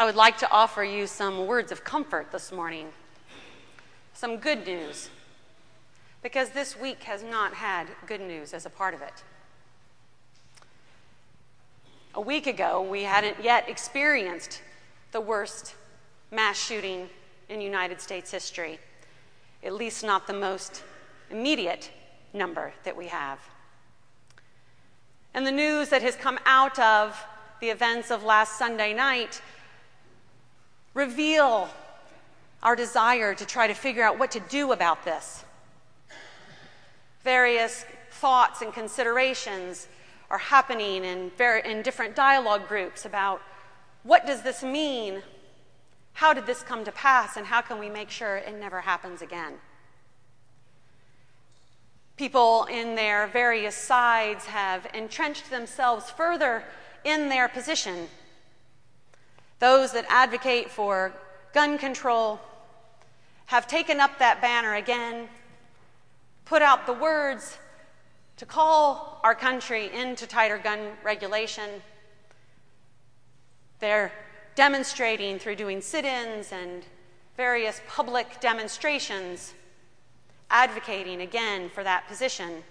I would like to offer you some words of comfort this morning, some good news, because this week has not had good news as a part of it. A week ago, we hadn't yet experienced the worst mass shooting in United States history, at least not the most immediate number that we have. And the news that has come out of the events of last Sunday night reveal our desire to try to figure out what to do about this. Various thoughts and considerations are happening in, in different dialogue groups about what does this mean? How did this come to pass? And how can we make sure it never happens again? People in their various sides have entrenched themselves further in their position. Those that advocate for gun control have taken up that banner again, put out the words to call our country into tighter gun regulation. They're demonstrating through doing sit ins and various public demonstrations advocating again for that position.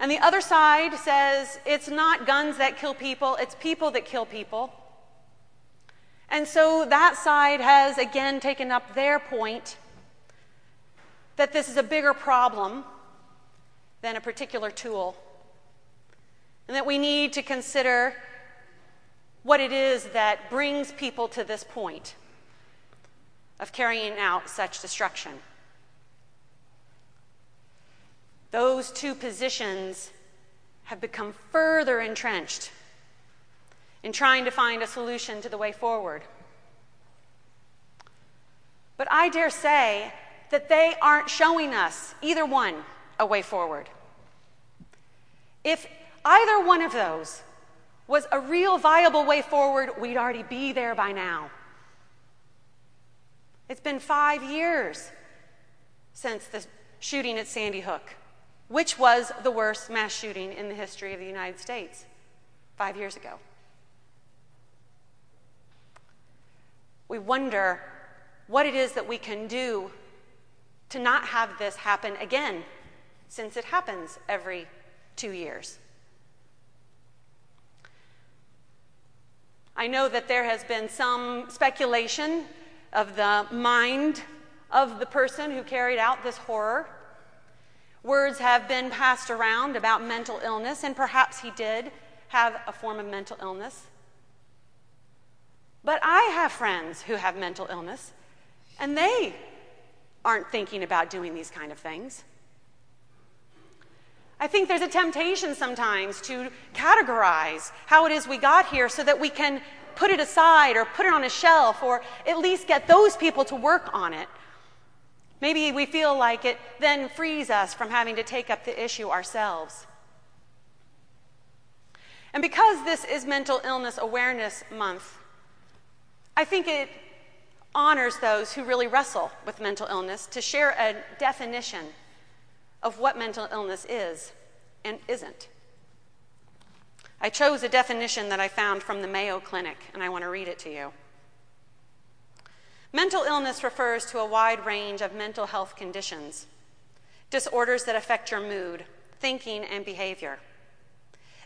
And the other side says it's not guns that kill people, it's people that kill people. And so that side has again taken up their point that this is a bigger problem than a particular tool. And that we need to consider what it is that brings people to this point of carrying out such destruction. Those two positions have become further entrenched in trying to find a solution to the way forward. But I dare say that they aren't showing us, either one, a way forward. If either one of those was a real viable way forward, we'd already be there by now. It's been five years since the shooting at Sandy Hook which was the worst mass shooting in the history of the United States five years ago. We wonder what it is that we can do to not have this happen again, since it happens every two years. I know that there has been some speculation of the mind of the person who carried out this horror. Words have been passed around about mental illness, and perhaps he did have a form of mental illness. But I have friends who have mental illness, and they aren't thinking about doing these kind of things. I think there's a temptation sometimes to categorize how it is we got here so that we can put it aside or put it on a shelf or at least get those people to work on it Maybe we feel like it then frees us from having to take up the issue ourselves. And because this is Mental Illness Awareness Month, I think it honors those who really wrestle with mental illness to share a definition of what mental illness is and isn't. I chose a definition that I found from the Mayo Clinic, and I want to read it to you. Mental illness refers to a wide range of mental health conditions, disorders that affect your mood, thinking, and behavior.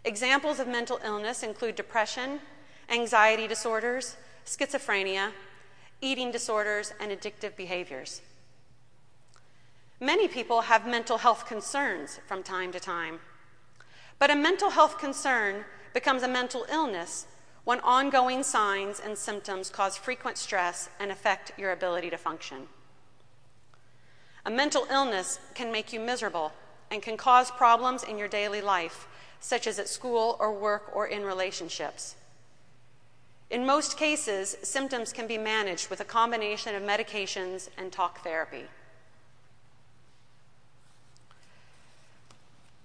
Examples of mental illness include depression, anxiety disorders, schizophrenia, eating disorders, and addictive behaviors. Many people have mental health concerns from time to time, but a mental health concern becomes a mental illness when ongoing signs and symptoms cause frequent stress and affect your ability to function. A mental illness can make you miserable and can cause problems in your daily life, such as at school or work or in relationships. In most cases, symptoms can be managed with a combination of medications and talk therapy.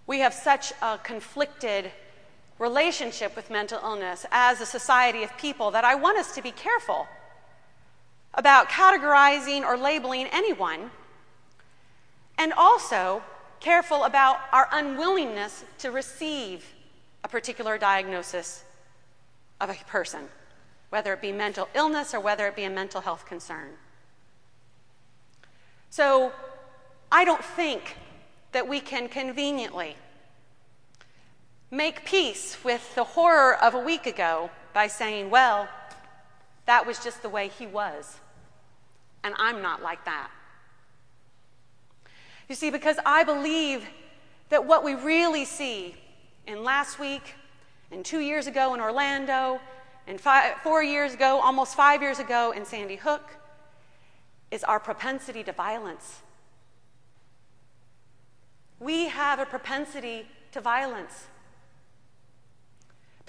We have such a conflicted relationship with mental illness as a society of people that I want us to be careful about categorizing or labeling anyone, and also careful about our unwillingness to receive a particular diagnosis of a person. whether it be mental illness or whether it be a mental health concern. So I don't think that we can conveniently make peace with the horror of a week ago by saying, well, that was just the way he was. And I'm not like that. You see, because I believe that what we really see in last week, and two years ago in Orlando, and five, four years ago, almost five years ago in Sandy Hook, is our propensity to violence. We have a propensity to violence.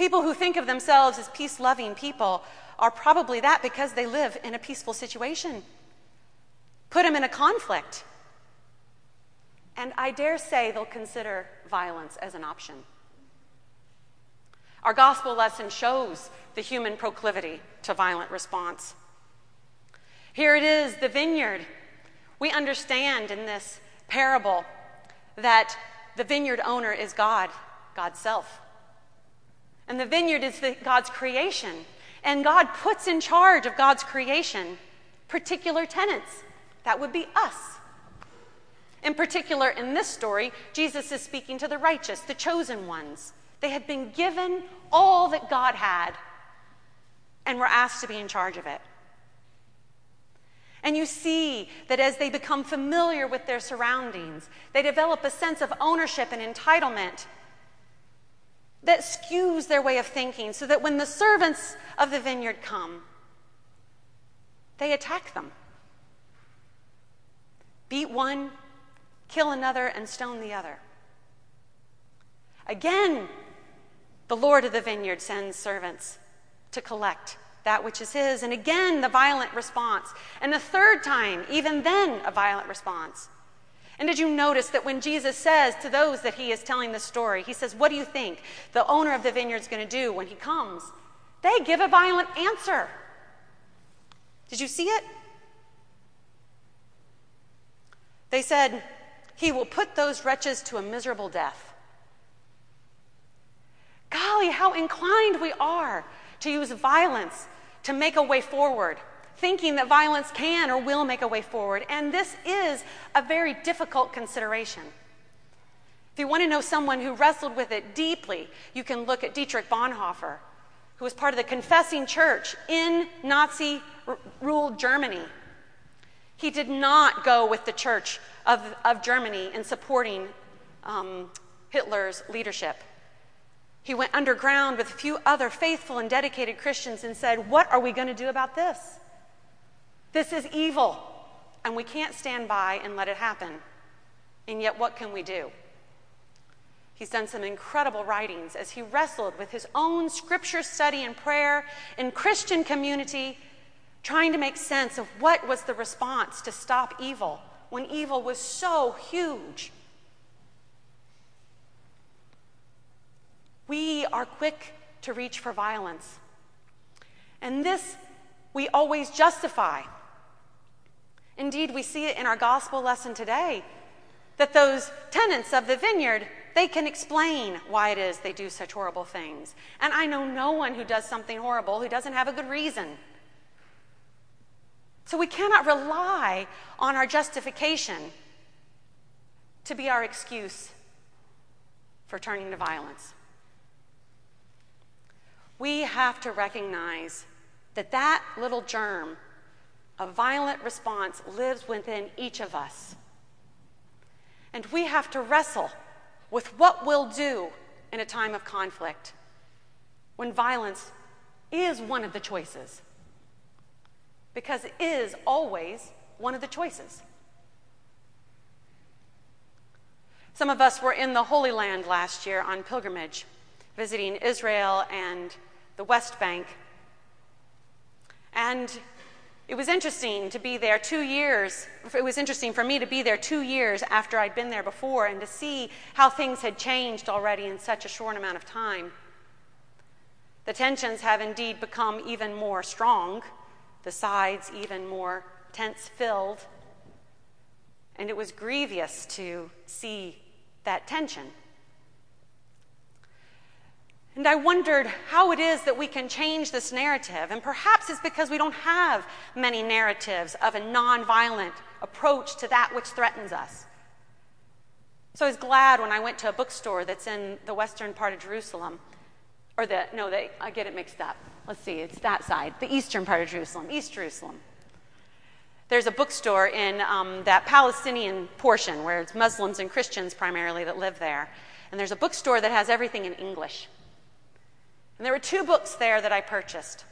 People who think of themselves as peace loving people are probably that because they live in a peaceful situation. Put them in a conflict. And I dare say they'll consider violence as an option. Our gospel lesson shows the human proclivity to violent response. Here it is, the vineyard. We understand in this parable that the vineyard owner is God, God's self. And the vineyard is the, God's creation. And God puts in charge of God's creation particular tenants. That would be us. In particular, in this story, Jesus is speaking to the righteous, the chosen ones. They had been given all that God had and were asked to be in charge of it. And you see that as they become familiar with their surroundings, they develop a sense of ownership and entitlement that skews their way of thinking so that when the servants of the vineyard come, they attack them. Beat one, kill another, and stone the other. Again, the Lord of the vineyard sends servants to collect that which is his. And again, the violent response. And the third time, even then, a violent response. And did you notice that when Jesus says to those that he is telling the story, he says, What do you think the owner of the vineyard is going to do when he comes? They give a violent answer. Did you see it? They said, He will put those wretches to a miserable death. Golly, how inclined we are to use violence to make a way forward thinking that violence can or will make a way forward. And this is a very difficult consideration. If you want to know someone who wrestled with it deeply, you can look at Dietrich Bonhoeffer, who was part of the confessing church in Nazi ruled Germany. He did not go with the church of, of Germany in supporting um, Hitler's leadership. He went underground with a few other faithful and dedicated Christians and said, What are we going to do about this? This is evil, and we can't stand by and let it happen. And yet, what can we do? He's done some incredible writings as he wrestled with his own scripture study and prayer in Christian community, trying to make sense of what was the response to stop evil when evil was so huge. We are quick to reach for violence. And this we always justify Indeed, we see it in our gospel lesson today that those tenants of the vineyard they can explain why it is they do such horrible things. And I know no one who does something horrible who doesn't have a good reason. So we cannot rely on our justification to be our excuse for turning to violence. We have to recognize that that little germ a violent response lives within each of us. And we have to wrestle with what we'll do in a time of conflict when violence is one of the choices. Because it is always one of the choices. Some of us were in the Holy Land last year on pilgrimage, visiting Israel and the West Bank. And it was interesting to be there two years. It was interesting for me to be there two years after I'd been there before and to see how things had changed already in such a short amount of time. The tensions have indeed become even more strong, the sides even more tense filled. And it was grievous to see that tension. And I wondered how it is that we can change this narrative. And perhaps it's because we don't have many narratives of a nonviolent approach to that which threatens us. So I was glad when I went to a bookstore that's in the western part of Jerusalem, or the, no, they, I get it mixed up. Let's see, it's that side, the eastern part of Jerusalem, East Jerusalem. There's a bookstore in um, that Palestinian portion where it's Muslims and Christians primarily that live there. And there's a bookstore that has everything in English. And there were two books there that I purchased.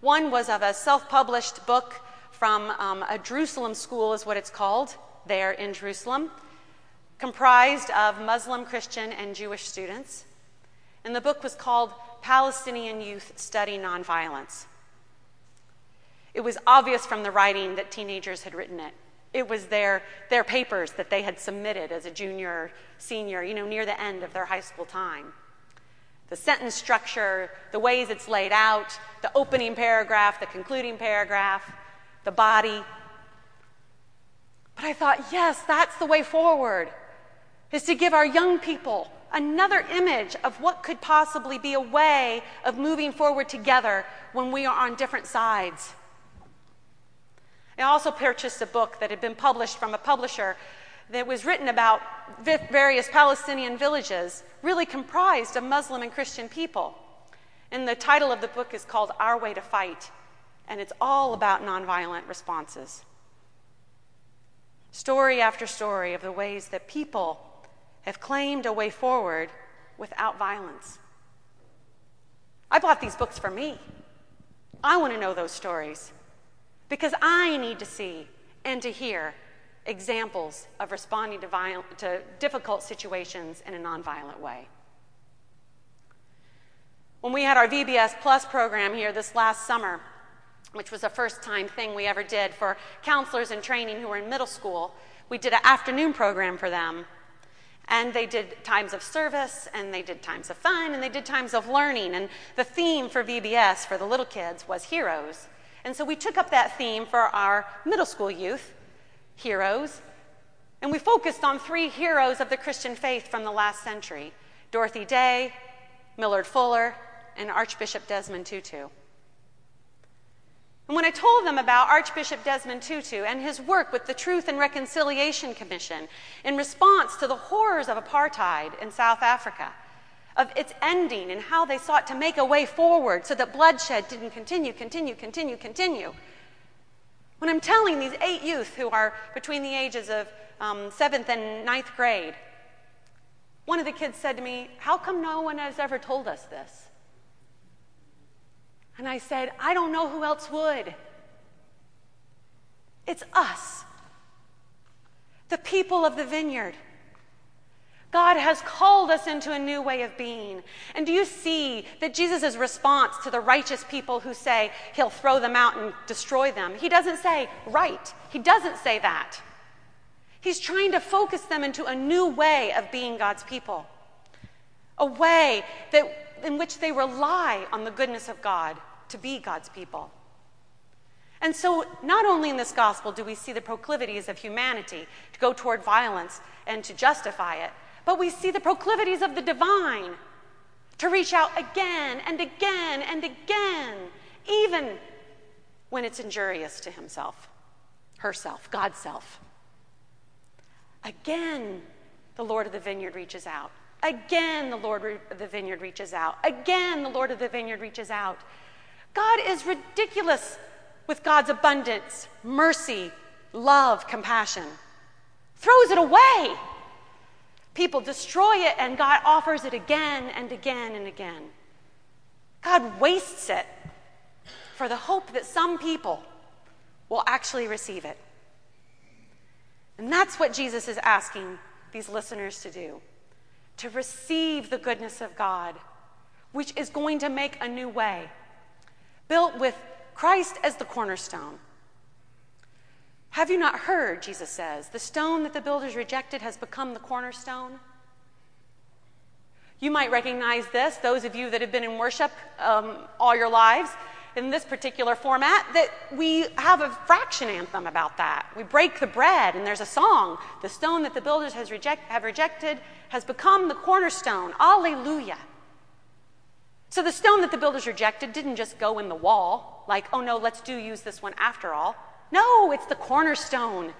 One was of a self published book from um, a Jerusalem school, is what it's called, there in Jerusalem, comprised of Muslim, Christian, and Jewish students. And the book was called Palestinian Youth Study Nonviolence. It was obvious from the writing that teenagers had written it. It was their, their papers that they had submitted as a junior, senior, you know, near the end of their high school time the sentence structure, the ways it's laid out, the opening paragraph, the concluding paragraph, the body. But I thought, yes, that's the way forward, is to give our young people another image of what could possibly be a way of moving forward together when we are on different sides. I also purchased a book that had been published from a publisher that was written about various Palestinian villages, really comprised of Muslim and Christian people. And the title of the book is called Our Way to Fight, and it's all about nonviolent responses. Story after story of the ways that people have claimed a way forward without violence. I bought these books for me. I want to know those stories because I need to see and to hear examples of responding to, violent, to difficult situations in a nonviolent way. When we had our VBS Plus program here this last summer, which was a first time thing we ever did for counselors in training who were in middle school, we did an afternoon program for them. And they did times of service, and they did times of fun, and they did times of learning. And the theme for VBS for the little kids was heroes. And so we took up that theme for our middle school youth heroes. And we focused on three heroes of the Christian faith from the last century Dorothy Day, Millard Fuller, and Archbishop Desmond Tutu. And when I told them about Archbishop Desmond Tutu and his work with the Truth and Reconciliation Commission in response to the horrors of apartheid in South Africa, of its ending and how they sought to make a way forward so that bloodshed didn't continue, continue, continue, continue, when I'm telling these eight youth who are between the ages of um, seventh and ninth grade, one of the kids said to me, How come no one has ever told us this? And I said, I don't know who else would. It's us, the people of the vineyard. God has called us into a new way of being. And do you see that Jesus' response to the righteous people who say he'll throw them out and destroy them? He doesn't say, right. He doesn't say that. He's trying to focus them into a new way of being God's people, a way that, in which they rely on the goodness of God to be God's people. And so, not only in this gospel do we see the proclivities of humanity to go toward violence and to justify it, but we see the proclivities of the divine to reach out again and again and again, even when it's injurious to himself, herself, God's self. Again, the Lord of the vineyard reaches out. Again, the Lord of the vineyard reaches out. Again, the Lord of the vineyard reaches out. God is ridiculous with God's abundance, mercy, love, compassion. Throws it away. People destroy it, and God offers it again and again and again. God wastes it for the hope that some people will actually receive it. And that's what Jesus is asking these listeners to do to receive the goodness of God, which is going to make a new way, built with Christ as the cornerstone. Have you not heard, Jesus says, the stone that the builders rejected has become the cornerstone? You might recognize this, those of you that have been in worship um, all your lives, in this particular format, that we have a fraction anthem about that. We break the bread, and there's a song The stone that the builders has reject, have rejected has become the cornerstone. Alleluia. So the stone that the builders rejected didn't just go in the wall, like, oh no, let's do use this one after all. No, it's the cornerstone,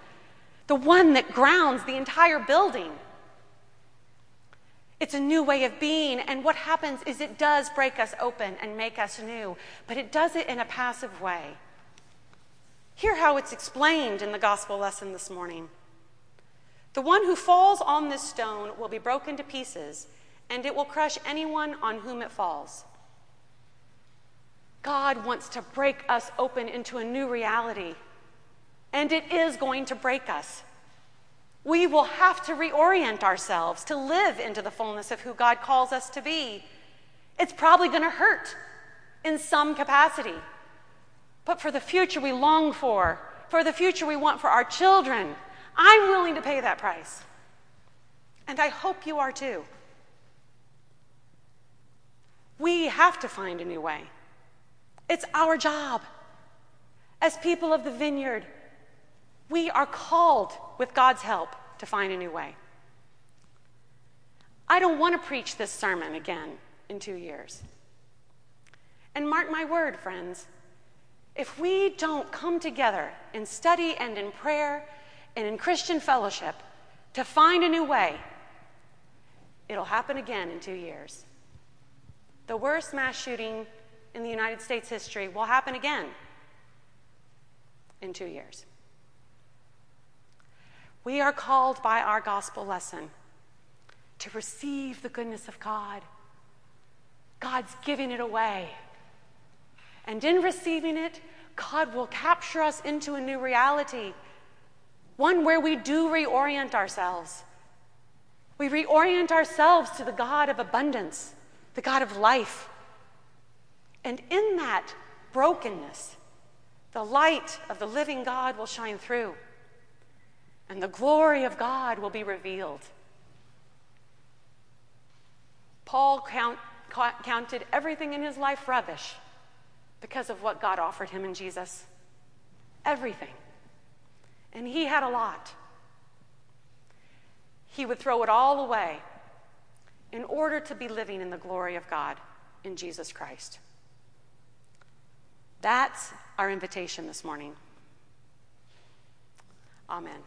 the one that grounds the entire building. It's a new way of being, and what happens is it does break us open and make us new, but it does it in a passive way. Hear how it's explained in the gospel lesson this morning. The one who falls on this stone will be broken to pieces, and it will crush anyone on whom it falls. God wants to break us open into a new reality, and it is going to break us. We will have to reorient ourselves to live into the fullness of who God calls us to be. It's probably going to hurt in some capacity. But for the future we long for, for the future we want for our children, I'm willing to pay that price. And I hope you are too. We have to find a new way. It's our job. As people of the vineyard, we are called, with God's help, to find a new way. I don't want to preach this sermon again in two years. And mark my word, friends, if we don't come together in study and in prayer and in Christian fellowship to find a new way, it'll happen again in two years. The worst mass shooting in the United States history will happen again in two years. We are called by our gospel lesson to receive the goodness of God. God's giving it away. And in receiving it, God will capture us into a new reality, one where we do reorient ourselves. We reorient ourselves to the God of abundance, the God of life. And in that brokenness, the light of the living God will shine through, and the glory of God will be revealed. Paul count, counted everything in his life rubbish because of what God offered him in Jesus. Everything. And he had a lot. He would throw it all away in order to be living in the glory of God in Jesus Christ. That's our invitation this morning. Amen.